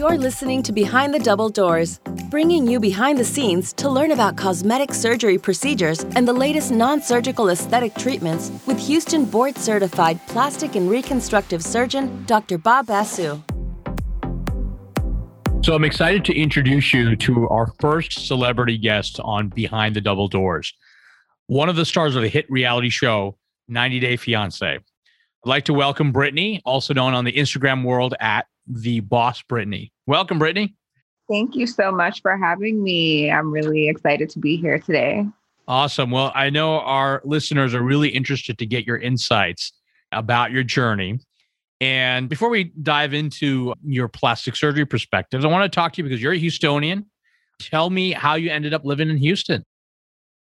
You're listening to Behind the Double Doors, bringing you behind the scenes to learn about cosmetic surgery procedures and the latest non surgical aesthetic treatments with Houston board certified plastic and reconstructive surgeon Dr. Bob Basu. So I'm excited to introduce you to our first celebrity guest on Behind the Double Doors, one of the stars of the hit reality show 90 Day Fiance. I'd like to welcome Brittany, also known on the Instagram world at the Boss Brittany. Welcome, Brittany. Thank you so much for having me. I'm really excited to be here today. Awesome. Well, I know our listeners are really interested to get your insights about your journey. And before we dive into your plastic surgery perspectives, I want to talk to you because you're a Houstonian. Tell me how you ended up living in Houston.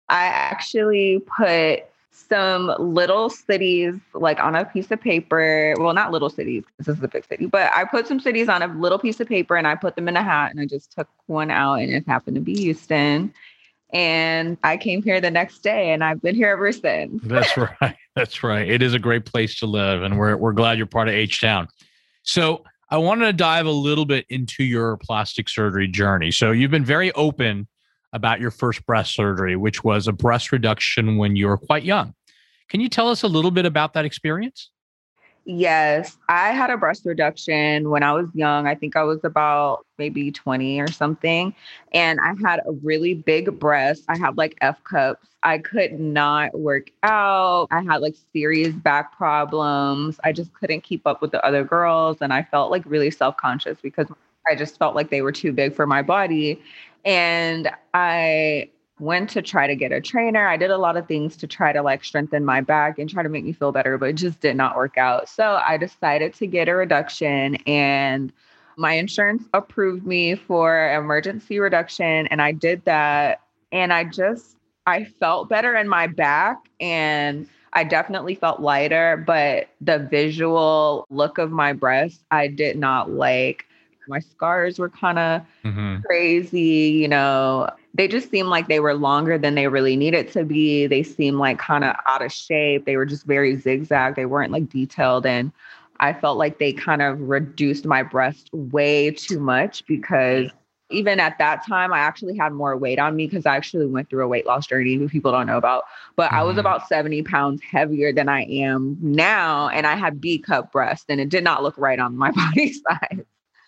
I actually put some little cities like on a piece of paper. Well, not little cities, this is a big city, but I put some cities on a little piece of paper and I put them in a hat and I just took one out and it happened to be Houston. And I came here the next day and I've been here ever since. That's right. That's right. It is a great place to live. And we're, we're glad you're part of H Town. So I wanted to dive a little bit into your plastic surgery journey. So you've been very open about your first breast surgery, which was a breast reduction when you were quite young. Can you tell us a little bit about that experience? Yes, I had a breast reduction when I was young. I think I was about maybe 20 or something. And I had a really big breast. I had like F cups. I could not work out. I had like serious back problems. I just couldn't keep up with the other girls. And I felt like really self conscious because I just felt like they were too big for my body. And I went to try to get a trainer. I did a lot of things to try to like strengthen my back and try to make me feel better, but it just did not work out. So I decided to get a reduction and my insurance approved me for emergency reduction and I did that and I just I felt better in my back and I definitely felt lighter, but the visual look of my breast I did not like my scars were kind of mm-hmm. crazy, you know. They just seemed like they were longer than they really needed to be. They seemed like kind of out of shape. They were just very zigzag. They weren't like detailed. And I felt like they kind of reduced my breast way too much because even at that time, I actually had more weight on me because I actually went through a weight loss journey who people don't know about. But mm-hmm. I was mm-hmm. about 70 pounds heavier than I am now. And I had B cup breasts, and it did not look right on my body size.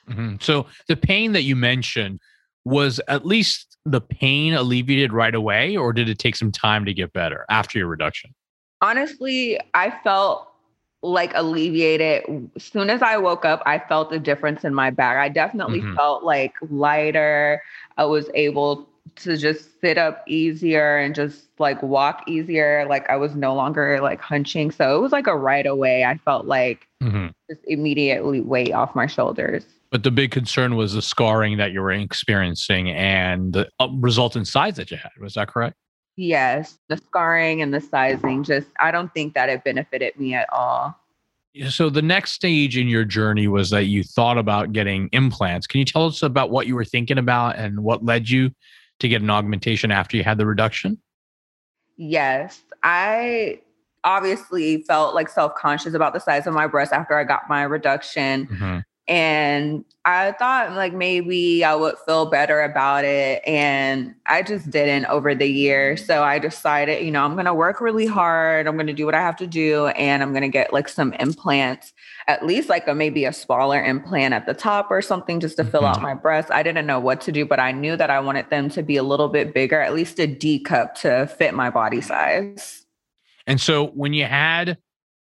Mm-hmm. So the pain that you mentioned was at least the pain alleviated right away, or did it take some time to get better after your reduction? Honestly, I felt like alleviated. As soon as I woke up, I felt a difference in my back. I definitely mm-hmm. felt like lighter. I was able to just sit up easier and just like walk easier. Like I was no longer like hunching. So it was like a right away. I felt like mm-hmm. just immediately weight off my shoulders. But the big concern was the scarring that you were experiencing and the uh, resultant size that you had. Was that correct? Yes. The scarring and the sizing, just, I don't think that it benefited me at all. So the next stage in your journey was that you thought about getting implants. Can you tell us about what you were thinking about and what led you to get an augmentation after you had the reduction? Yes. I obviously felt like self conscious about the size of my breast after I got my reduction. Mm-hmm. And I thought like maybe I would feel better about it. And I just didn't over the year. So I decided, you know, I'm going to work really hard. I'm going to do what I have to do. And I'm going to get like some implants, at least like a maybe a smaller implant at the top or something just to fill out mm-hmm. my breast. I didn't know what to do, but I knew that I wanted them to be a little bit bigger, at least a D cup to fit my body size. And so when you had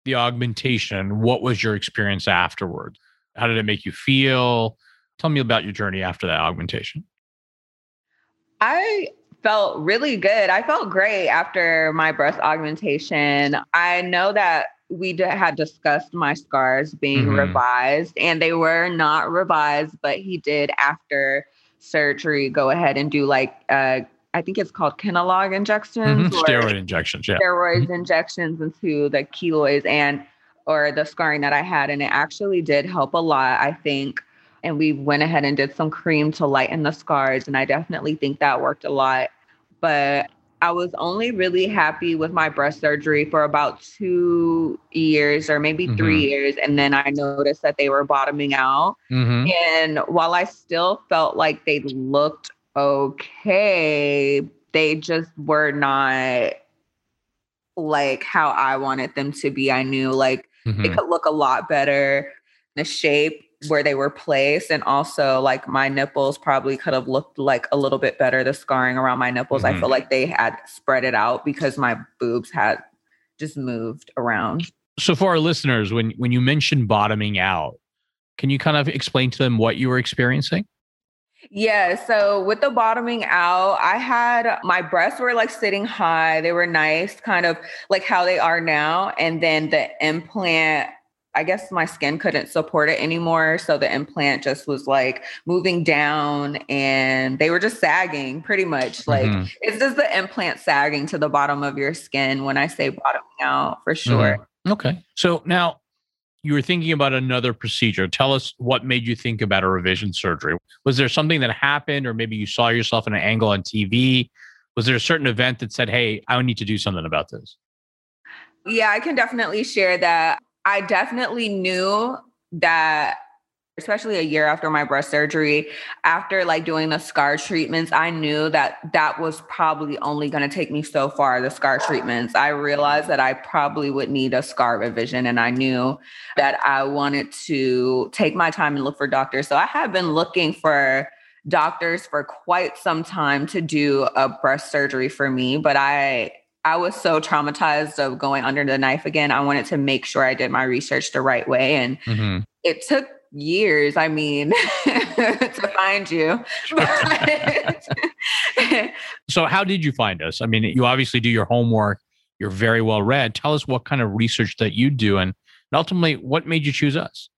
the augmentation, what was your experience afterwards? How did it make you feel? Tell me about your journey after that augmentation. I felt really good. I felt great after my breast augmentation. I know that we had discussed my scars being mm-hmm. revised, and they were not revised, but he did after surgery go ahead and do like uh, I think it's called Kenalog injections, mm-hmm. steroid injections, yeah, steroids mm-hmm. injections into the keloids, and or the scarring that I had. And it actually did help a lot, I think. And we went ahead and did some cream to lighten the scars. And I definitely think that worked a lot. But I was only really happy with my breast surgery for about two years or maybe mm-hmm. three years. And then I noticed that they were bottoming out. Mm-hmm. And while I still felt like they looked okay, they just were not like how I wanted them to be. I knew like mm-hmm. it could look a lot better. The shape where they were placed and also like my nipples probably could have looked like a little bit better the scarring around my nipples mm-hmm. i feel like they had spread it out because my boobs had just moved around so for our listeners when when you mentioned bottoming out can you kind of explain to them what you were experiencing yeah. So with the bottoming out, I had my breasts were like sitting high. They were nice, kind of like how they are now. And then the implant I guess my skin couldn't support it anymore. So the implant just was like moving down and they were just sagging pretty much. Like mm-hmm. it's just the implant sagging to the bottom of your skin when I say bottoming out for sure. Mm-hmm. Okay. So now you were thinking about another procedure. Tell us what made you think about a revision surgery. Was there something that happened, or maybe you saw yourself in an angle on TV? Was there a certain event that said, hey, I need to do something about this? Yeah, I can definitely share that. I definitely knew that especially a year after my breast surgery after like doing the scar treatments i knew that that was probably only going to take me so far the scar treatments i realized that i probably would need a scar revision and i knew that i wanted to take my time and look for doctors so i have been looking for doctors for quite some time to do a breast surgery for me but i I was so traumatized of going under the knife again. I wanted to make sure I did my research the right way. And mm-hmm. it took years, I mean, to find you. so, how did you find us? I mean, you obviously do your homework, you're very well read. Tell us what kind of research that you do and ultimately what made you choose us?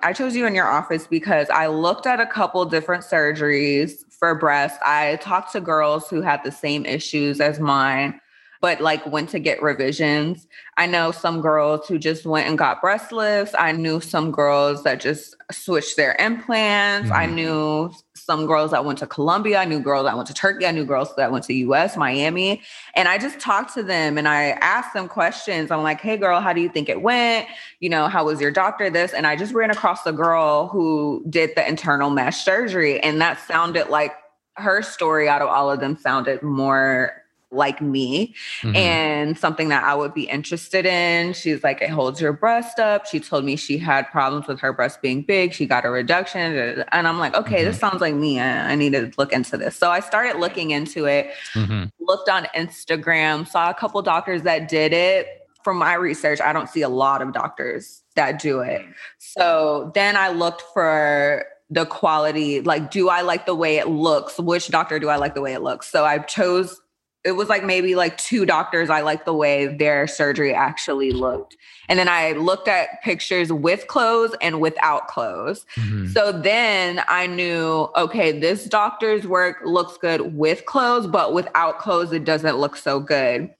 I chose you in your office because I looked at a couple different surgeries for breast. I talked to girls who had the same issues as mine, but like went to get revisions. I know some girls who just went and got breast lifts. I knew some girls that just switched their implants. Mm-hmm. I knew some girls that went to Colombia. I knew girls that went to Turkey. I knew girls that went to US, Miami. And I just talked to them and I asked them questions. I'm like, hey, girl, how do you think it went? You know, how was your doctor this? And I just ran across a girl who did the internal mesh surgery. And that sounded like her story out of all of them sounded more like me mm-hmm. and something that I would be interested in. She's like, it holds your breast up. She told me she had problems with her breast being big. She got a reduction. And I'm like, okay, mm-hmm. this sounds like me. I, need to look into this. So I started looking into it, mm-hmm. looked on Instagram, saw a couple doctors that did it. From my research, I don't see a lot of doctors that do it. So then I looked for the quality like do i like the way it looks which doctor do i like the way it looks so i chose it was like maybe like two doctors I liked the way their surgery actually looked. And then I looked at pictures with clothes and without clothes. Mm-hmm. So then I knew, okay, this doctor's work looks good with clothes, but without clothes, it doesn't look so good.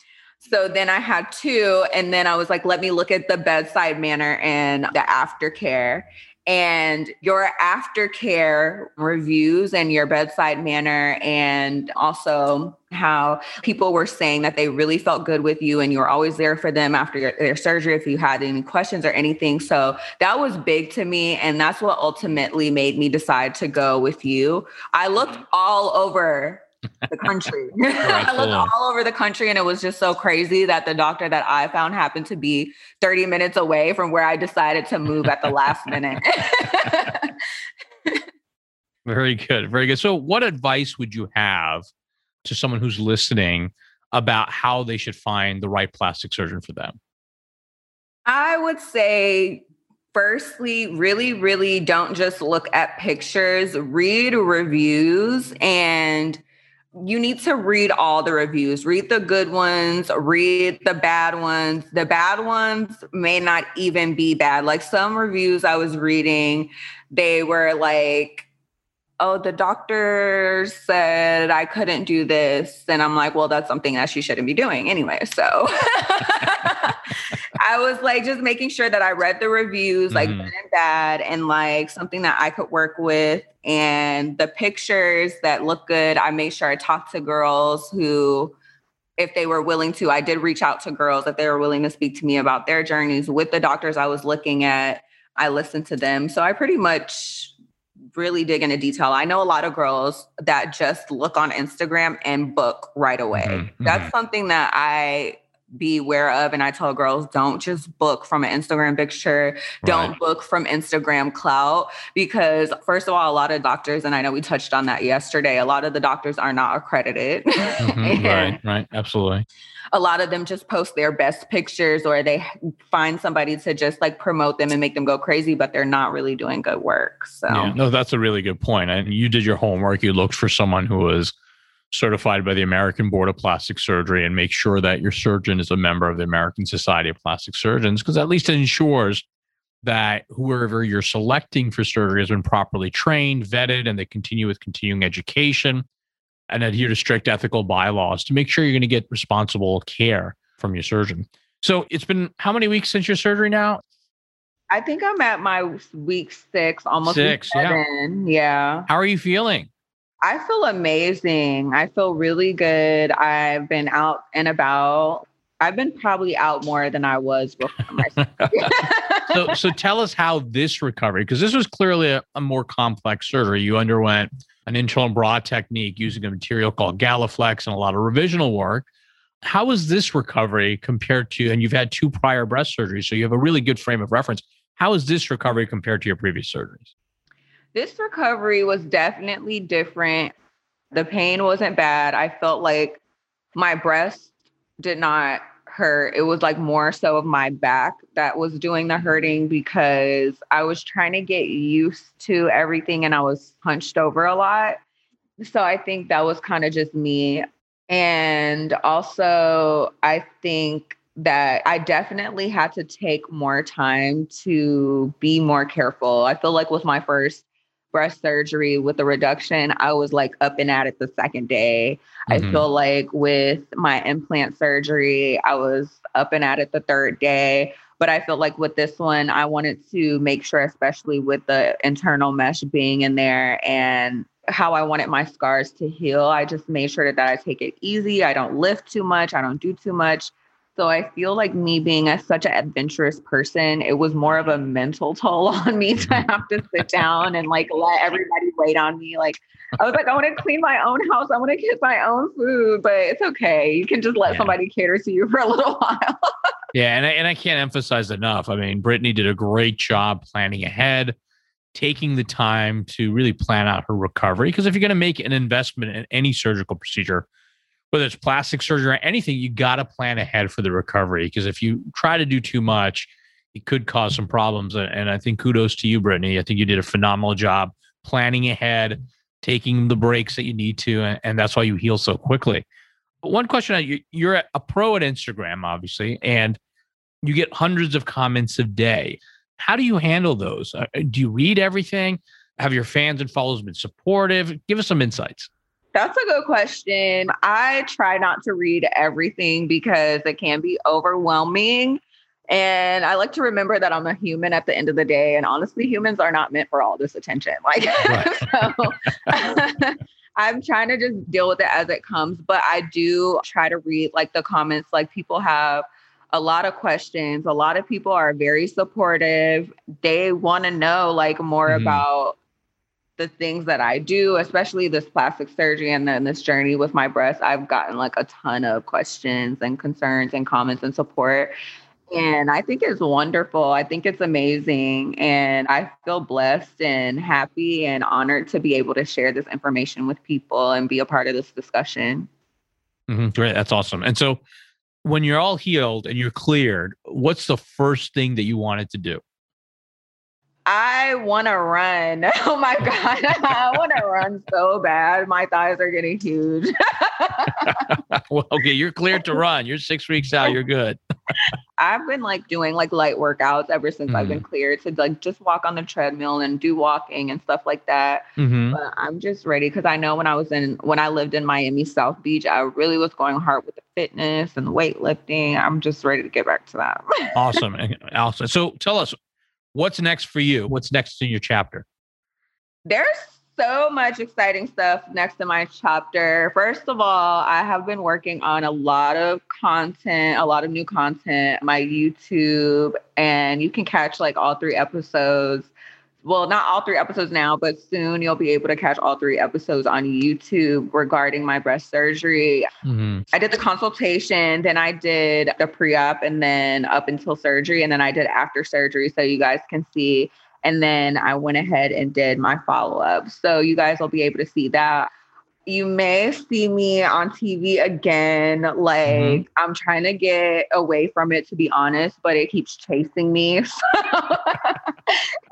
So then I had two, and then I was like, let me look at the bedside manner and the aftercare and your aftercare reviews and your bedside manner and also how people were saying that they really felt good with you and you were always there for them after your, their surgery if you had any questions or anything. So that was big to me and that's what ultimately made me decide to go with you. I looked mm-hmm. all over the country. I looked all over the country and it was just so crazy that the doctor that I found happened to be 30 minutes away from where I decided to move at the last minute. very good. Very good. So, what advice would you have to someone who's listening about how they should find the right plastic surgeon for them? I would say firstly, really, really don't just look at pictures, read reviews and you need to read all the reviews. Read the good ones, read the bad ones. The bad ones may not even be bad. Like some reviews I was reading, they were like, oh, the doctor said I couldn't do this. And I'm like, well, that's something that she shouldn't be doing anyway. So I was like just making sure that I read the reviews, like mm-hmm. good and bad, and like something that I could work with. And the pictures that look good, I made sure I talked to girls who, if they were willing to, I did reach out to girls if they were willing to speak to me about their journeys with the doctors I was looking at. I listened to them. So I pretty much really dig into detail. I know a lot of girls that just look on Instagram and book right away. Mm-hmm. That's mm-hmm. something that I be aware of and i tell girls don't just book from an instagram picture. Don't book from instagram clout because first of all a lot of doctors and i know we touched on that yesterday a lot of the doctors are not accredited. Mm-hmm. right right. Absolutely. a lot of them just post their best pictures or they find somebody to just like promote them and make them go crazy but they're not really doing good work so. Yeah, no that's a really good point. And you did your homework. You looked for someone who was certified by the American Board of Plastic Surgery and make sure that your surgeon is a member of the American Society of Plastic Surgeons, because at least it ensures that whoever you're selecting for surgery has been properly trained, vetted, and they continue with continuing education and adhere to strict ethical bylaws to make sure you're going to get responsible care from your surgeon. So it's been how many weeks since your surgery now? I think I'm at my week six, almost six. Yeah. yeah. How are you feeling? I feel amazing. I feel really good. I've been out and about. I've been probably out more than I was before So so tell us how this recovery, because this was clearly a, a, more complex surgery. You underwent an internal bra technique using a material called Galaflex and a lot of revisional work. How was this recovery compared to, and you've had two prior breast surgeries, so you have a really good frame of reference. How is this recovery compared to your previous surgeries? This recovery was definitely different. The pain wasn't bad. I felt like my breast did not hurt. It was like more so of my back that was doing the hurting because I was trying to get used to everything and I was hunched over a lot. So I think that was kind of just me. And also, I think that I definitely had to take more time to be more careful. I feel like with my first breast surgery with the reduction, I was like up and at it the second day. Mm-hmm. I feel like with my implant surgery, I was up and at it the third day. But I feel like with this one, I wanted to make sure, especially with the internal mesh being in there and how I wanted my scars to heal, I just made sure that, that I take it easy. I don't lift too much. I don't do too much. So I feel like me being a, such an adventurous person, it was more of a mental toll on me to mm-hmm. have to sit down and like let everybody wait on me. Like I was like, I want to clean my own house. I want to get my own food, but it's okay. You can just let yeah. somebody cater to you for a little while. yeah, and I, and I can't emphasize enough. I mean, Brittany did a great job planning ahead, taking the time to really plan out her recovery. Because if you're going to make an investment in any surgical procedure, whether it's plastic surgery or anything, you got to plan ahead for the recovery because if you try to do too much, it could cause some problems. And I think kudos to you, Brittany. I think you did a phenomenal job planning ahead, taking the breaks that you need to, and that's why you heal so quickly. But one question: You're a pro at Instagram, obviously, and you get hundreds of comments a day. How do you handle those? Uh, do you read everything? Have your fans and followers been supportive? Give us some insights. That's a good question. I try not to read everything because it can be overwhelming. And I like to remember that I'm a human at the end of the day. And honestly, humans are not meant for all this attention. Like, right. so I'm trying to just deal with it as it comes. But I do try to read like the comments. Like, people have a lot of questions. A lot of people are very supportive. They want to know like more mm-hmm. about the things that I do, especially this plastic surgery and then this journey with my breast, I've gotten like a ton of questions and concerns and comments and support. And I think it's wonderful. I think it's amazing. And I feel blessed and happy and honored to be able to share this information with people and be a part of this discussion. Mm-hmm. Great. That's awesome. And so when you're all healed and you're cleared, what's the first thing that you wanted to do? I want to run. Oh my God. I want to run so bad. My thighs are getting huge. well, okay, you're cleared to run. You're six weeks out. You're good. I've been like doing like light workouts ever since mm. I've been mm. cleared to like just walk on the treadmill and do walking and stuff like that. Mm-hmm. But I'm just ready because I know when I was in when I lived in Miami South Beach, I really was going hard with the fitness and the weightlifting. I'm just ready to get back to that. awesome. Awesome. So tell us what's next for you? What's next in your chapter? There's so much exciting stuff next to my chapter. First of all, I have been working on a lot of content, a lot of new content, my YouTube, and you can catch like all three episodes. Well, not all three episodes now, but soon you'll be able to catch all three episodes on YouTube regarding my breast surgery. Mm-hmm. I did the consultation, then I did the pre op, and then up until surgery, and then I did after surgery. So you guys can see and then I went ahead and did my follow up. So you guys will be able to see that. You may see me on TV again. Like, mm-hmm. I'm trying to get away from it, to be honest, but it keeps chasing me.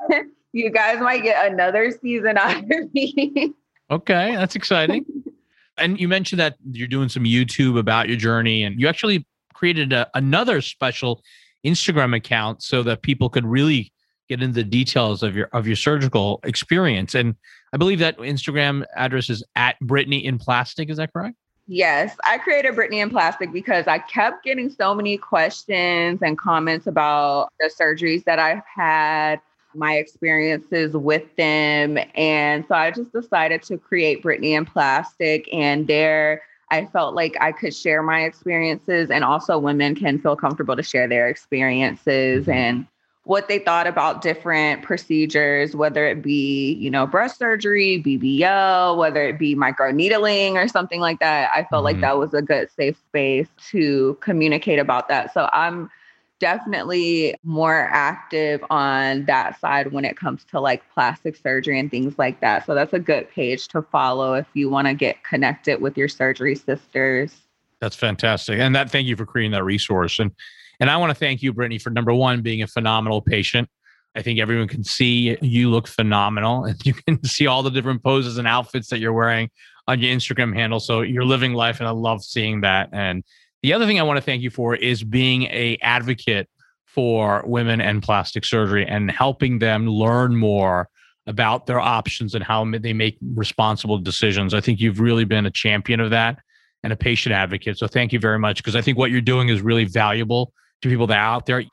So you guys might get another season out of me. Okay, that's exciting. and you mentioned that you're doing some YouTube about your journey, and you actually created a, another special Instagram account so that people could really get into the details of your of your surgical experience. And I believe that Instagram address is at Brittany in Plastic. Is that correct? Yes, I created Brittany in Plastic because I kept getting so many questions and comments about the surgeries that I've had, my experiences with them. And so I just decided to create Brittany in Plastic. And there, I felt like I could share my experiences, and also women can feel comfortable to share their experiences. Mm-hmm. And what they thought about different procedures, whether it be, you know, breast surgery, BBL, whether it be microneedling or something like that. I felt mm-hmm. like that was a good safe space to communicate about that. So I'm definitely more active on that side when it comes to like plastic surgery and things like that. So that's a good page to follow if you want to get connected with your surgery sisters. That's fantastic. And that thank you for creating that resource. And and I want to thank you, Brittany, for number one, being a phenomenal patient. I think everyone can see you look phenomenal and you can see all the different poses and outfits that you're wearing on your Instagram handle. So you're living life and I love seeing that. And the other thing I want to thank you for is being a advocate for women and plastic surgery and helping them learn more about their options and how they make responsible decisions. I think you've really been a champion of that and a patient advocate. So thank you very much because I think what you're doing is really valuable to people that are out there.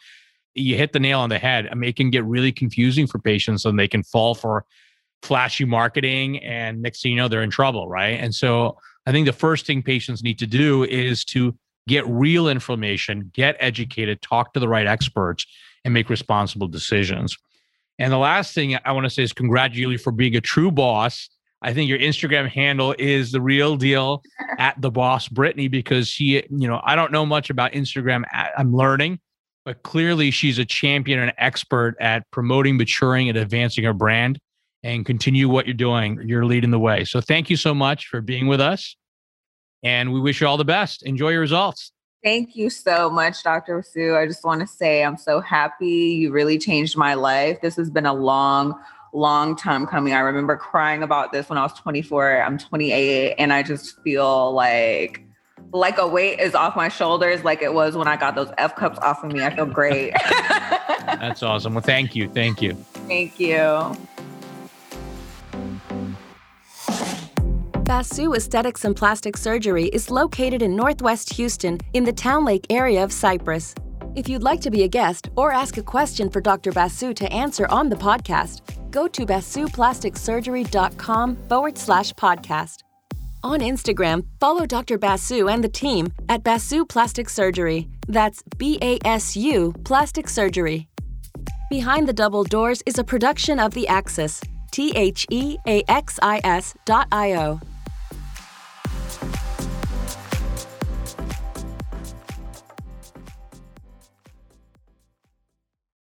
You hit the nail on the head. I mean, it can get really confusing for patients and they can fall for flashy marketing and next thing you know, they're in trouble, right? And so I think the first thing patients need to do is to get real information, get educated, talk to the right experts, and make responsible decisions. And the last thing I want to say is congratulate you for being a true boss. I think your Instagram handle is the real deal at the boss Brittany because she, you know, I don't know much about Instagram. I'm learning, but clearly she's a champion and expert at promoting, maturing, and advancing her brand. And continue what you're doing. You're leading the way. So thank you so much for being with us. And we wish you all the best. Enjoy your results. Thank you so much, Dr. Sue. I just want to say I'm so happy. You really changed my life. This has been a long long time coming. I remember crying about this when I was 24. I'm 28 and I just feel like like a weight is off my shoulders like it was when I got those F cups off of me. I feel great. That's awesome. Well, thank you. Thank you. Thank you. Basu Aesthetics and Plastic Surgery is located in Northwest Houston in the Towne Lake area of Cypress. If you'd like to be a guest or ask a question for Dr. Basu to answer on the podcast, go to basuplasticsurgery.com forward slash podcast. On Instagram, follow Dr. Basu and the team at Basu Plastic Surgery. That's B A S U Plastic Surgery. Behind the Double Doors is a production of The Axis, T H E A X I S dot I O.